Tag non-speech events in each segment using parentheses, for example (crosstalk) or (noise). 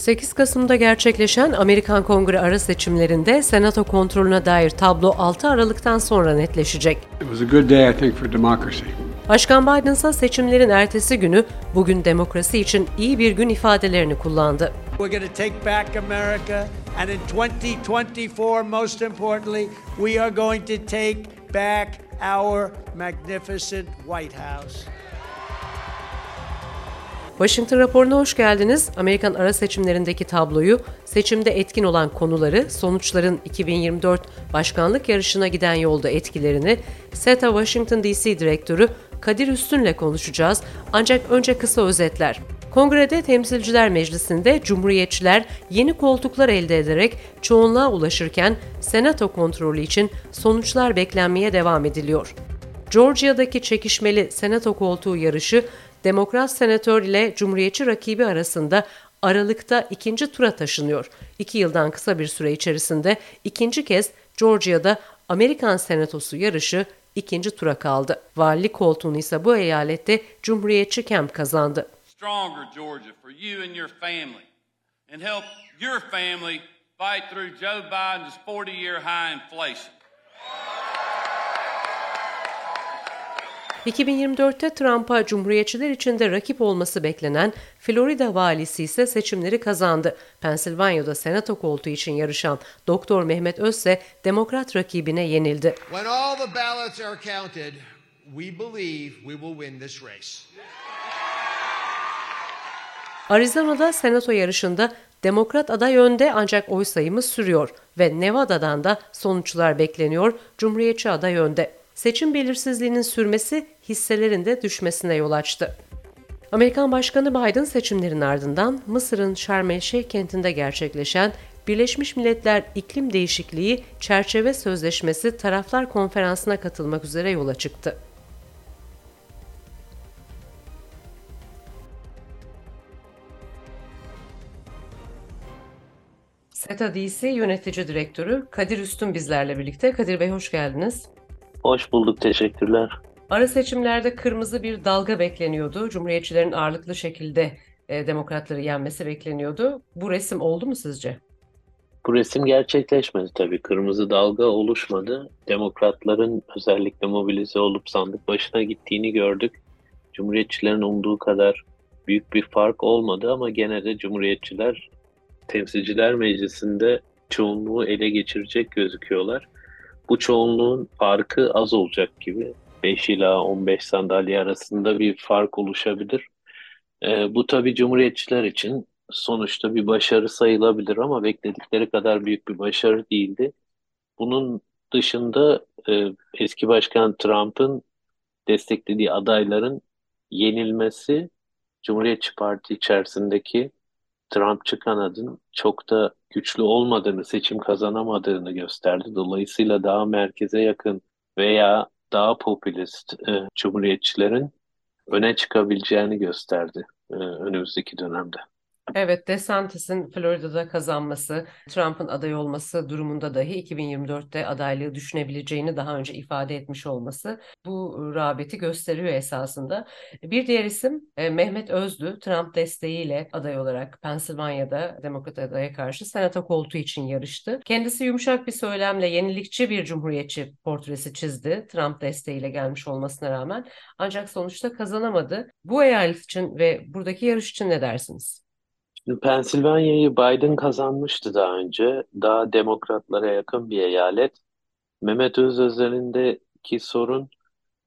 8 Kasım'da gerçekleşen Amerikan Kongre ara seçimlerinde senato kontrolüne dair tablo 6 Aralık'tan sonra netleşecek. It was a good day, I think, for democracy. Başkan Biden ise seçimlerin ertesi günü bugün demokrasi için iyi bir gün ifadelerini kullandı. We're going to take back America, and in 2024, most importantly, we are going to take back our magnificent White House. Washington raporuna hoş geldiniz. Amerikan ara seçimlerindeki tabloyu, seçimde etkin olan konuları, sonuçların 2024 başkanlık yarışına giden yolda etkilerini SETA Washington DC Direktörü Kadir Üstün'le konuşacağız. Ancak önce kısa özetler. Kongrede Temsilciler Meclisi'nde Cumhuriyetçiler yeni koltuklar elde ederek çoğunluğa ulaşırken Senato kontrolü için sonuçlar beklenmeye devam ediliyor. Georgia'daki çekişmeli Senato koltuğu yarışı Demokrat senatör ile Cumhuriyetçi rakibi arasında Aralık'ta ikinci tura taşınıyor. İki yıldan kısa bir süre içerisinde ikinci kez Georgia'da Amerikan Senatosu yarışı ikinci tura kaldı. Valilik koltuğunu ise bu eyalette Cumhuriyetçi Kemp kazandı. Stronger Georgia for you and your family and help your family fight through Joe Biden's 40-year high inflation. 2024'te Trump'a Cumhuriyetçiler içinde rakip olması beklenen Florida valisi ise seçimleri kazandı. Pensilvanya'da senato koltuğu için yarışan Doktor Mehmet Öz ise demokrat rakibine yenildi. When all the ballots are counted, we believe we will win this race. Arizona'da senato yarışında Demokrat aday önde ancak oy sayımı sürüyor ve Nevada'dan da sonuçlar bekleniyor. Cumhuriyetçi aday önde seçim belirsizliğinin sürmesi hisselerin de düşmesine yol açtı. Amerikan Başkanı Biden seçimlerin ardından Mısır'ın Şarm el Şeyh kentinde gerçekleşen Birleşmiş Milletler İklim Değişikliği Çerçeve Sözleşmesi Taraflar Konferansı'na katılmak üzere yola çıktı. SETA DC Yönetici Direktörü Kadir Üstün bizlerle birlikte. Kadir Bey hoş geldiniz. Hoş bulduk, teşekkürler. Ara seçimlerde kırmızı bir dalga bekleniyordu. Cumhuriyetçilerin ağırlıklı şekilde e, demokratları yenmesi bekleniyordu. Bu resim oldu mu sizce? Bu resim gerçekleşmedi tabii. Kırmızı dalga oluşmadı. Demokratların özellikle mobilize olup sandık başına gittiğini gördük. Cumhuriyetçilerin umduğu kadar büyük bir fark olmadı ama gene de Cumhuriyetçiler Temsilciler Meclisi'nde çoğunluğu ele geçirecek gözüküyorlar bu çoğunluğun farkı az olacak gibi. 5 ila 15 sandalye arasında bir fark oluşabilir. E, bu tabii Cumhuriyetçiler için sonuçta bir başarı sayılabilir ama bekledikleri kadar büyük bir başarı değildi. Bunun dışında e, eski başkan Trump'ın desteklediği adayların yenilmesi Cumhuriyetçi Parti içerisindeki Trumpçı kanadın çok da güçlü olmadığını, seçim kazanamadığını gösterdi. Dolayısıyla daha merkeze yakın veya daha popülist e, cumhuriyetçilerin öne çıkabileceğini gösterdi e, önümüzdeki dönemde. Evet, DeSantis'in Florida'da kazanması, Trump'ın aday olması durumunda dahi 2024'te adaylığı düşünebileceğini daha önce ifade etmiş olması bu rağbeti gösteriyor esasında. Bir diğer isim e, Mehmet Özlü, Trump desteğiyle aday olarak Pensilvanya'da Demokrat adaya karşı senato koltuğu için yarıştı. Kendisi yumuşak bir söylemle yenilikçi bir cumhuriyetçi portresi çizdi, Trump desteğiyle gelmiş olmasına rağmen. Ancak sonuçta kazanamadı. Bu eyalet için ve buradaki yarış için ne dersiniz? Pensilvanya'yı Biden kazanmıştı daha önce. Daha demokratlara yakın bir eyalet. Mehmet Özözler'indeki sorun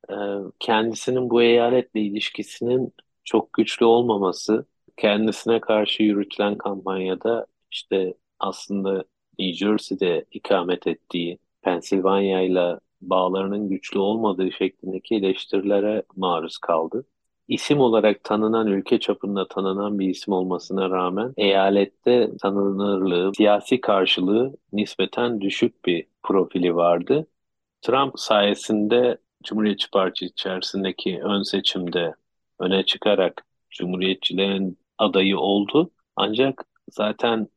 e, kendisinin bu eyaletle ilişkisinin çok güçlü olmaması. Kendisine karşı yürütülen kampanyada işte aslında New Jersey'de ikamet ettiği Pensilvanya ile bağlarının güçlü olmadığı şeklindeki eleştirilere maruz kaldı isim olarak tanınan ülke çapında tanınan bir isim olmasına rağmen eyalette tanınırlığı, siyasi karşılığı nispeten düşük bir profili vardı. Trump sayesinde Cumhuriyetçi Parti içerisindeki ön seçimde öne çıkarak Cumhuriyetçilerin adayı oldu. Ancak zaten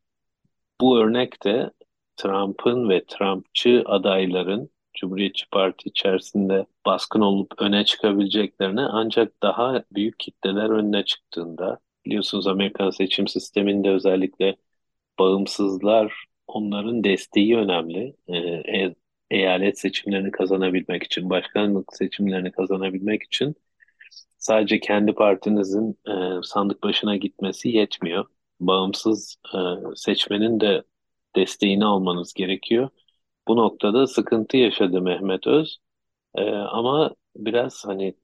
bu örnekte Trump'ın ve Trumpçı adayların Cumhuriyetçi Parti içerisinde baskın olup öne çıkabileceklerine ancak daha büyük kitleler önüne çıktığında biliyorsunuz Amerikan seçim sisteminde özellikle bağımsızlar onların desteği önemli. Ee, e, eyalet seçimlerini kazanabilmek için, başkanlık seçimlerini kazanabilmek için sadece kendi partinizin e, sandık başına gitmesi yetmiyor. Bağımsız e, seçmenin de desteğini almanız gerekiyor. Bu noktada sıkıntı yaşadı Mehmet Öz. E, ama biraz hani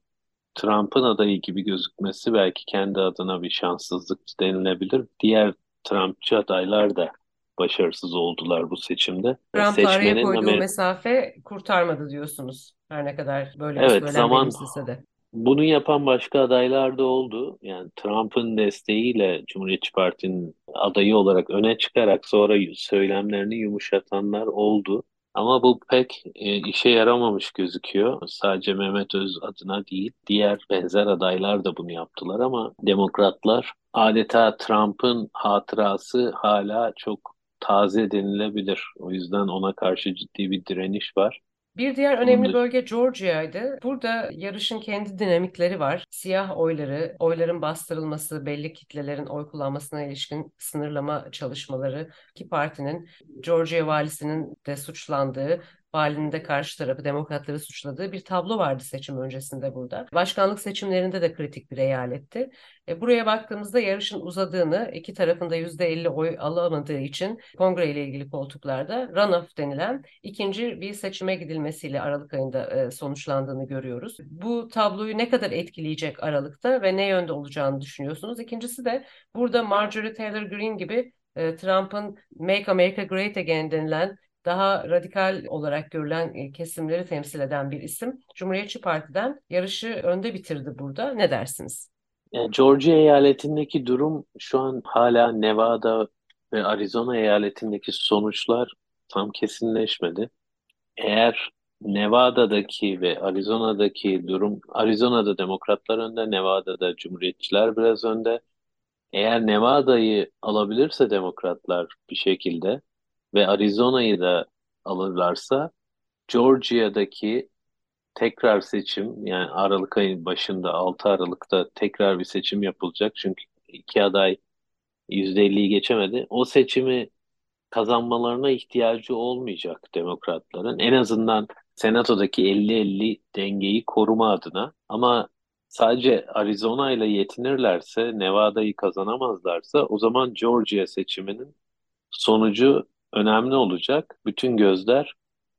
Trump'ın adayı gibi gözükmesi belki kendi adına bir şanssızlık denilebilir. Diğer Trumpçı adaylar da başarısız oldular bu seçimde. Trump'la araya koyduğu Amer mesafe kurtarmadı diyorsunuz. Her ne kadar böyle bir evet, zaman, de. Bunu yapan başka adaylar da oldu. Yani Trump'ın desteğiyle Cumhuriyetçi Parti'nin adayı olarak öne çıkarak sonra söylemlerini yumuşatanlar oldu. Ama bu pek e, işe yaramamış gözüküyor. Sadece Mehmet Öz adına değil, diğer benzer adaylar da bunu yaptılar ama demokratlar adeta Trump'ın hatırası hala çok taze denilebilir. O yüzden ona karşı ciddi bir direniş var. Bir diğer önemli bölge Georgia'ydı. Burada yarışın kendi dinamikleri var. Siyah oyları, oyların bastırılması, belli kitlelerin oy kullanmasına ilişkin sınırlama çalışmaları, iki partinin Georgia valisinin de suçlandığı valinin de karşı tarafı demokratları suçladığı bir tablo vardı seçim öncesinde burada. Başkanlık seçimlerinde de kritik bir eyaletti. E, buraya baktığımızda yarışın uzadığını, iki tarafında %50 oy alamadığı için kongre ile ilgili koltuklarda runoff denilen ikinci bir seçime gidilmesiyle Aralık ayında e, sonuçlandığını görüyoruz. Bu tabloyu ne kadar etkileyecek Aralık'ta ve ne yönde olacağını düşünüyorsunuz? İkincisi de burada Marjorie Taylor Greene gibi e, Trump'ın Make America Great Again denilen daha radikal olarak görülen e, kesimleri temsil eden bir isim. Cumhuriyetçi Parti'den yarışı önde bitirdi burada. Ne dersiniz? Yani Georgia eyaletindeki durum şu an hala Nevada ve Arizona eyaletindeki sonuçlar tam kesinleşmedi. Eğer Nevada'daki ve Arizona'daki durum, Arizona'da demokratlar önde, Nevada'da cumhuriyetçiler biraz önde. Eğer Nevada'yı alabilirse demokratlar bir şekilde ve Arizona'yı da alırlarsa Georgia'daki tekrar seçim yani Aralık ayın başında 6 Aralık'ta tekrar bir seçim yapılacak. Çünkü iki aday %50'yi geçemedi. O seçimi kazanmalarına ihtiyacı olmayacak demokratların. En azından senatodaki 50-50 dengeyi koruma adına. Ama sadece Arizona ile yetinirlerse, Nevada'yı kazanamazlarsa o zaman Georgia seçiminin sonucu önemli olacak. Bütün gözler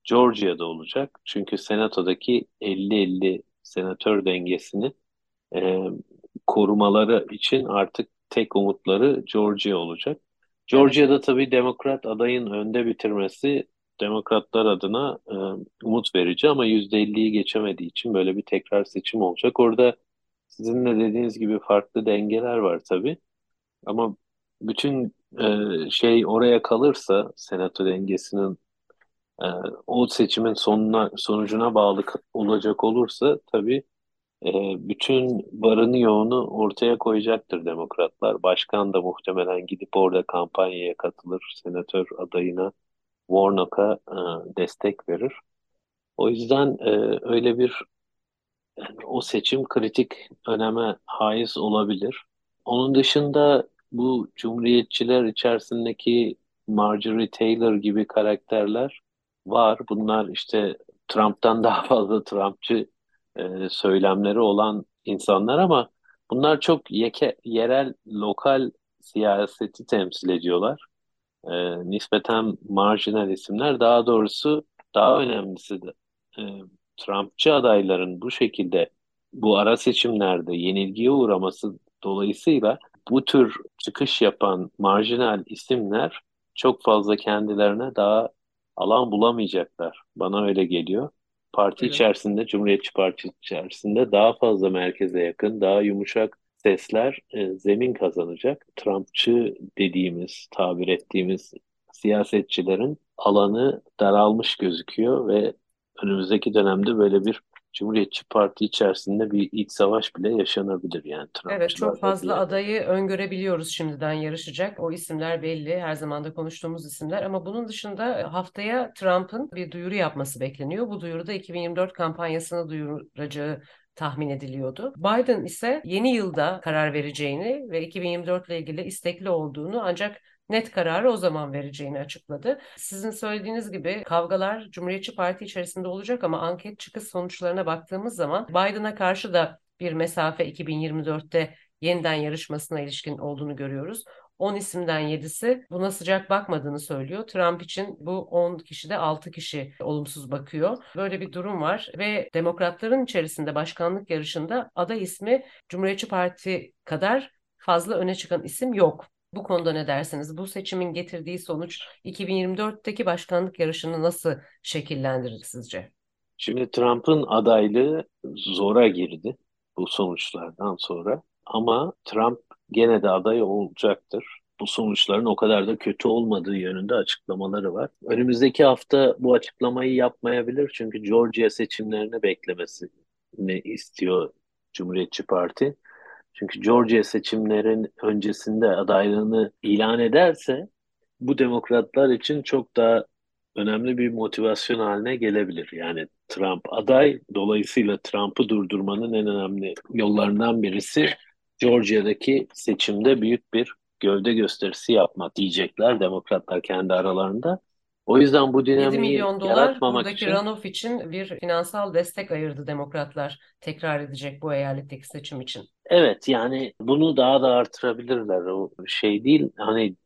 Georgia'da olacak. Çünkü senatodaki 50-50 senatör dengesini e, korumaları için artık tek umutları Georgia olacak. Georgia'da tabii demokrat adayın önde bitirmesi demokratlar adına e, umut verici ama %50'yi geçemediği için böyle bir tekrar seçim olacak. Orada sizin de dediğiniz gibi farklı dengeler var tabii. Ama bütün e, şey oraya kalırsa senato dengesinin e, o seçimin sonuna sonucuna bağlı olacak olursa tabii e, bütün varını yoğunu ortaya koyacaktır demokratlar. Başkan da muhtemelen gidip orada kampanyaya katılır. Senatör adayına Warnock'a e, destek verir. O yüzden e, öyle bir yani o seçim kritik öneme haiz olabilir. Onun dışında bu cumhuriyetçiler içerisindeki Marjorie Taylor gibi karakterler var. Bunlar işte Trump'tan (laughs) daha fazla Trumpçı e, söylemleri olan insanlar ama bunlar çok yeke, yerel, lokal siyaseti temsil ediyorlar. E, nispeten marjinal isimler. Daha doğrusu daha önemlisi de e, Trumpçı adayların bu şekilde bu ara seçimlerde yenilgiye uğraması dolayısıyla bu tür çıkış yapan marjinal isimler çok fazla kendilerine daha alan bulamayacaklar. Bana öyle geliyor. Parti evet. içerisinde, Cumhuriyetçi Parti içerisinde daha fazla merkeze yakın, daha yumuşak sesler e, zemin kazanacak. Trumpçı dediğimiz, tabir ettiğimiz siyasetçilerin alanı daralmış gözüküyor ve önümüzdeki dönemde böyle bir Cumhuriyetçi Parti içerisinde bir iç savaş bile yaşanabilir yani Evet çok fazla diye. adayı öngörebiliyoruz şimdiden yarışacak. O isimler belli her zaman da konuştuğumuz isimler ama bunun dışında haftaya Trump'ın bir duyuru yapması bekleniyor. Bu duyuruda 2024 kampanyasını duyuracağı tahmin ediliyordu. Biden ise yeni yılda karar vereceğini ve 2024 ile ilgili istekli olduğunu ancak net kararı o zaman vereceğini açıkladı. Sizin söylediğiniz gibi kavgalar Cumhuriyetçi Parti içerisinde olacak ama anket çıkış sonuçlarına baktığımız zaman Biden'a karşı da bir mesafe 2024'te yeniden yarışmasına ilişkin olduğunu görüyoruz. 10 isimden 7'si buna sıcak bakmadığını söylüyor. Trump için bu 10 kişide 6 kişi olumsuz bakıyor. Böyle bir durum var ve demokratların içerisinde başkanlık yarışında aday ismi Cumhuriyetçi Parti kadar fazla öne çıkan isim yok. Bu konuda ne dersiniz? Bu seçimin getirdiği sonuç 2024'teki başkanlık yarışını nasıl şekillendirir sizce? Şimdi Trump'ın adaylığı zora girdi bu sonuçlardan sonra. Ama Trump gene de aday olacaktır. Bu sonuçların o kadar da kötü olmadığı yönünde açıklamaları var. Önümüzdeki hafta bu açıklamayı yapmayabilir çünkü Georgia seçimlerini beklemesini istiyor Cumhuriyetçi Parti. Çünkü Georgia seçimlerin öncesinde adaylığını ilan ederse bu demokratlar için çok daha önemli bir motivasyon haline gelebilir. Yani Trump aday, dolayısıyla Trump'ı durdurmanın en önemli yollarından birisi Georgia'daki seçimde büyük bir gövde gösterisi yapmak diyecekler demokratlar kendi aralarında. O yüzden bu 7 milyon dolar buradaki için, runoff için bir finansal destek ayırdı demokratlar tekrar edecek bu eyaletteki seçim için. Evet yani bunu daha da artırabilirler o şey değil. Hani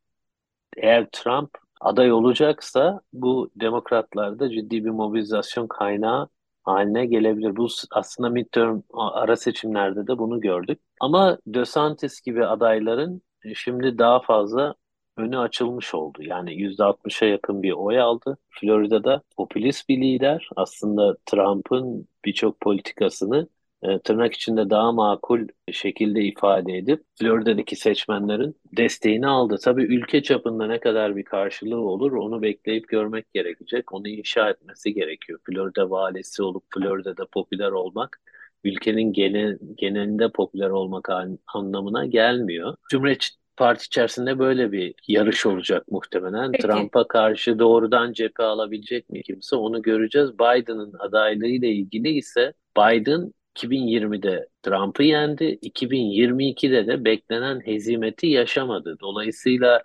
eğer Trump aday olacaksa bu demokratlarda ciddi bir mobilizasyon kaynağı haline gelebilir. Bu aslında midterm ara seçimlerde de bunu gördük. Ama DeSantis gibi adayların e, şimdi daha fazla önü açılmış oldu. Yani %60'a yakın bir oy aldı. Florida'da popülist bir lider. Aslında Trump'ın birçok politikasını e, tırnak içinde daha makul şekilde ifade edip Florida'daki seçmenlerin desteğini aldı. Tabii ülke çapında ne kadar bir karşılığı olur onu bekleyip görmek gerekecek. Onu inşa etmesi gerekiyor. Florida valisi olup Florida'da popüler olmak ülkenin genel, genelinde popüler olmak anlamına gelmiyor. Cumhuriyetçi Parti içerisinde böyle bir yarış olacak muhtemelen. Trump'a karşı doğrudan cephe alabilecek mi kimse onu göreceğiz. Biden'ın adaylığıyla ilgili ise Biden 2020'de Trump'ı yendi. 2022'de de beklenen hezimeti yaşamadı. Dolayısıyla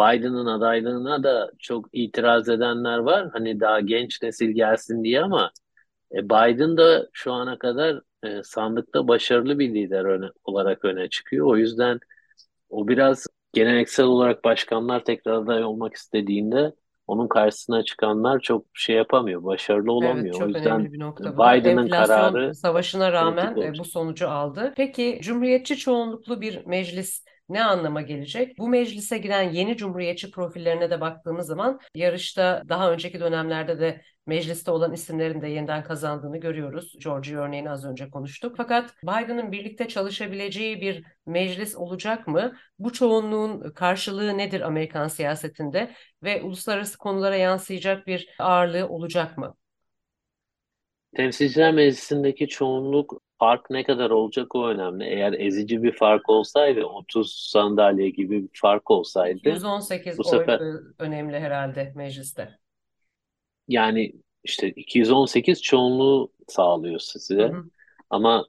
Biden'ın adaylığına da çok itiraz edenler var. Hani daha genç nesil gelsin diye ama e, Biden da şu ana kadar e, sandıkta başarılı bir lider olarak öne çıkıyor. O yüzden o biraz geleneksel olarak başkanlar tekrar aday olmak istediğinde onun karşısına çıkanlar çok şey yapamıyor, başarılı olamıyor. Evet, çok o yüzden önemli bir nokta bu. Biden'ın kararı savaşına rağmen e, bu sonucu aldı. Peki Cumhuriyetçi çoğunluklu bir meclis ne anlama gelecek? Bu meclise giren yeni cumhuriyetçi profillerine de baktığımız zaman yarışta daha önceki dönemlerde de mecliste olan isimlerin de yeniden kazandığını görüyoruz. Georgia örneğini az önce konuştuk. Fakat Biden'ın birlikte çalışabileceği bir meclis olacak mı? Bu çoğunluğun karşılığı nedir Amerikan siyasetinde ve uluslararası konulara yansıyacak bir ağırlığı olacak mı? Temsilciler Meclisi'ndeki çoğunluk fark ne kadar olacak o önemli. Eğer ezici bir fark olsaydı 30 sandalye gibi bir fark olsaydı 118 bu sefer oy önemli herhalde mecliste. Yani işte 218 çoğunluğu sağlıyor size. Hı hı. Ama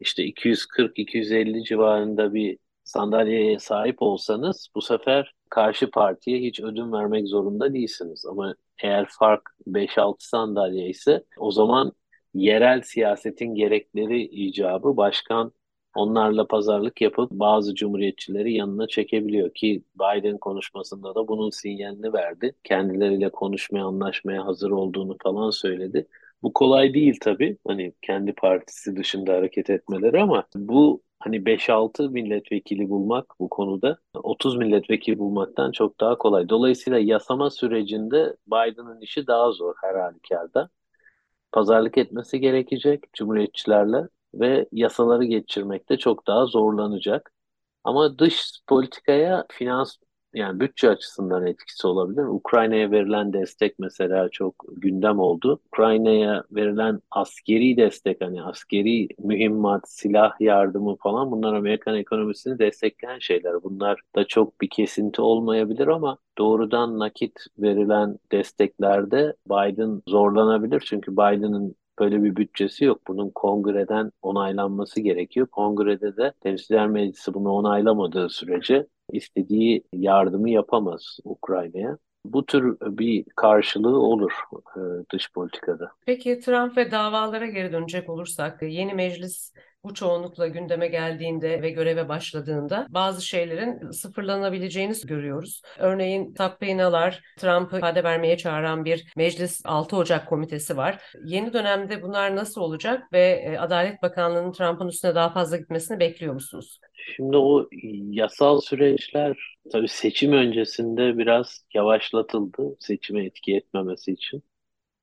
işte 240-250 civarında bir sandalyeye sahip olsanız bu sefer karşı partiye hiç ödün vermek zorunda değilsiniz. Ama eğer fark 5-6 sandalye ise o zaman yerel siyasetin gerekleri icabı başkan onlarla pazarlık yapıp bazı cumhuriyetçileri yanına çekebiliyor ki Biden konuşmasında da bunun sinyalini verdi. Kendileriyle konuşmaya, anlaşmaya hazır olduğunu falan söyledi. Bu kolay değil tabii. Hani kendi partisi dışında hareket etmeleri ama bu hani 5-6 milletvekili bulmak bu konuda 30 milletvekili bulmaktan çok daha kolay. Dolayısıyla yasama sürecinde Biden'ın işi daha zor her halükarda. Pazarlık etmesi gerekecek cumhuriyetçilerle ve yasaları geçirmekte çok daha zorlanacak. Ama dış politikaya finans yani bütçe açısından etkisi olabilir. Ukrayna'ya verilen destek mesela çok gündem oldu. Ukrayna'ya verilen askeri destek hani askeri mühimmat, silah yardımı falan bunlar Amerikan ekonomisini destekleyen şeyler. Bunlar da çok bir kesinti olmayabilir ama doğrudan nakit verilen desteklerde Biden zorlanabilir. Çünkü Biden'ın böyle bir bütçesi yok. Bunun kongreden onaylanması gerekiyor. Kongrede de Temsiller Meclisi bunu onaylamadığı sürece istediği yardımı yapamaz Ukrayna'ya. Bu tür bir karşılığı olur e, dış politikada. Peki Trump ve davalara geri dönecek olursak yeni meclis bu çoğunlukla gündeme geldiğinde ve göreve başladığında bazı şeylerin sıfırlanabileceğini görüyoruz. Örneğin Takpeynalar, Trump'ı ifade vermeye çağıran bir meclis 6 Ocak komitesi var. Yeni dönemde bunlar nasıl olacak ve e, Adalet Bakanlığı'nın Trump'ın üstüne daha fazla gitmesini bekliyor musunuz? Şimdi o yasal süreçler tabii seçim öncesinde biraz yavaşlatıldı seçime etki etmemesi için.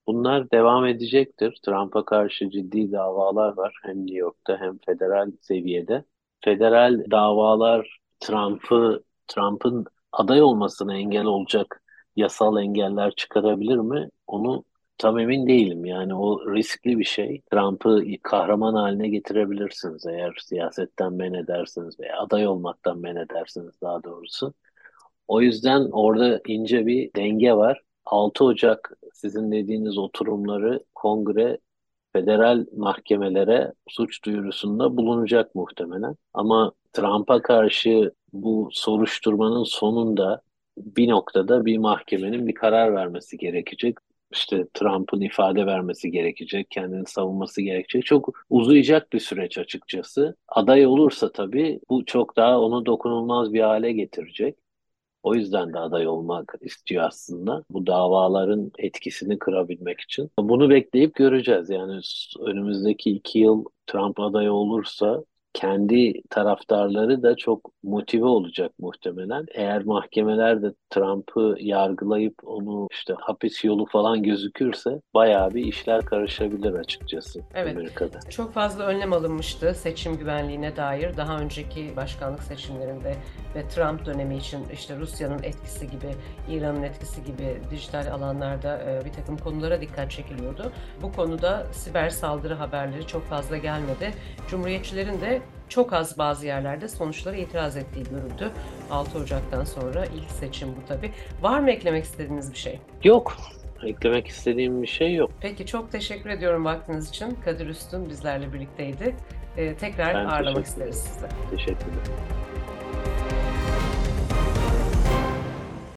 Bunlar devam edecektir. Trump'a karşı ciddi davalar var hem New York'ta hem federal seviyede. Federal davalar Trump'ı Trump'ın aday olmasına engel olacak yasal engeller çıkarabilir mi? Onu tam emin değilim. Yani o riskli bir şey. Trump'ı kahraman haline getirebilirsiniz eğer siyasetten men ederseniz veya aday olmaktan men ederseniz daha doğrusu. O yüzden orada ince bir denge var. 6 Ocak sizin dediğiniz oturumları kongre federal mahkemelere suç duyurusunda bulunacak muhtemelen. Ama Trump'a karşı bu soruşturmanın sonunda bir noktada bir mahkemenin bir karar vermesi gerekecek. İşte Trump'ın ifade vermesi gerekecek, kendini savunması gerekecek. Çok uzayacak bir süreç açıkçası. Aday olursa tabii bu çok daha onu dokunulmaz bir hale getirecek. O yüzden de aday olmak istiyor aslında. Bu davaların etkisini kırabilmek için. Bunu bekleyip göreceğiz. Yani önümüzdeki iki yıl Trump aday olursa kendi taraftarları da çok motive olacak muhtemelen. Eğer mahkemeler de Trump'ı yargılayıp onu işte hapis yolu falan gözükürse bayağı bir işler karışabilir açıkçası Evet. Amerika'da. Çok fazla önlem alınmıştı seçim güvenliğine dair. Daha önceki başkanlık seçimlerinde ve Trump dönemi için işte Rusya'nın etkisi gibi, İran'ın etkisi gibi dijital alanlarda e, bir takım konulara dikkat çekiliyordu. Bu konuda siber saldırı haberleri çok fazla gelmedi. Cumhuriyetçilerin de çok az bazı yerlerde sonuçlara itiraz ettiği görüldü. 6 Ocak'tan sonra ilk seçim bu tabii. Var mı eklemek istediğiniz bir şey? Yok. Eklemek istediğim bir şey yok. Peki çok teşekkür ediyorum vaktiniz için. Kadir Üstün bizlerle birlikteydi. Ee, tekrar Ben ağırlamak teşekkür isteriz sizi. Teşekkürler.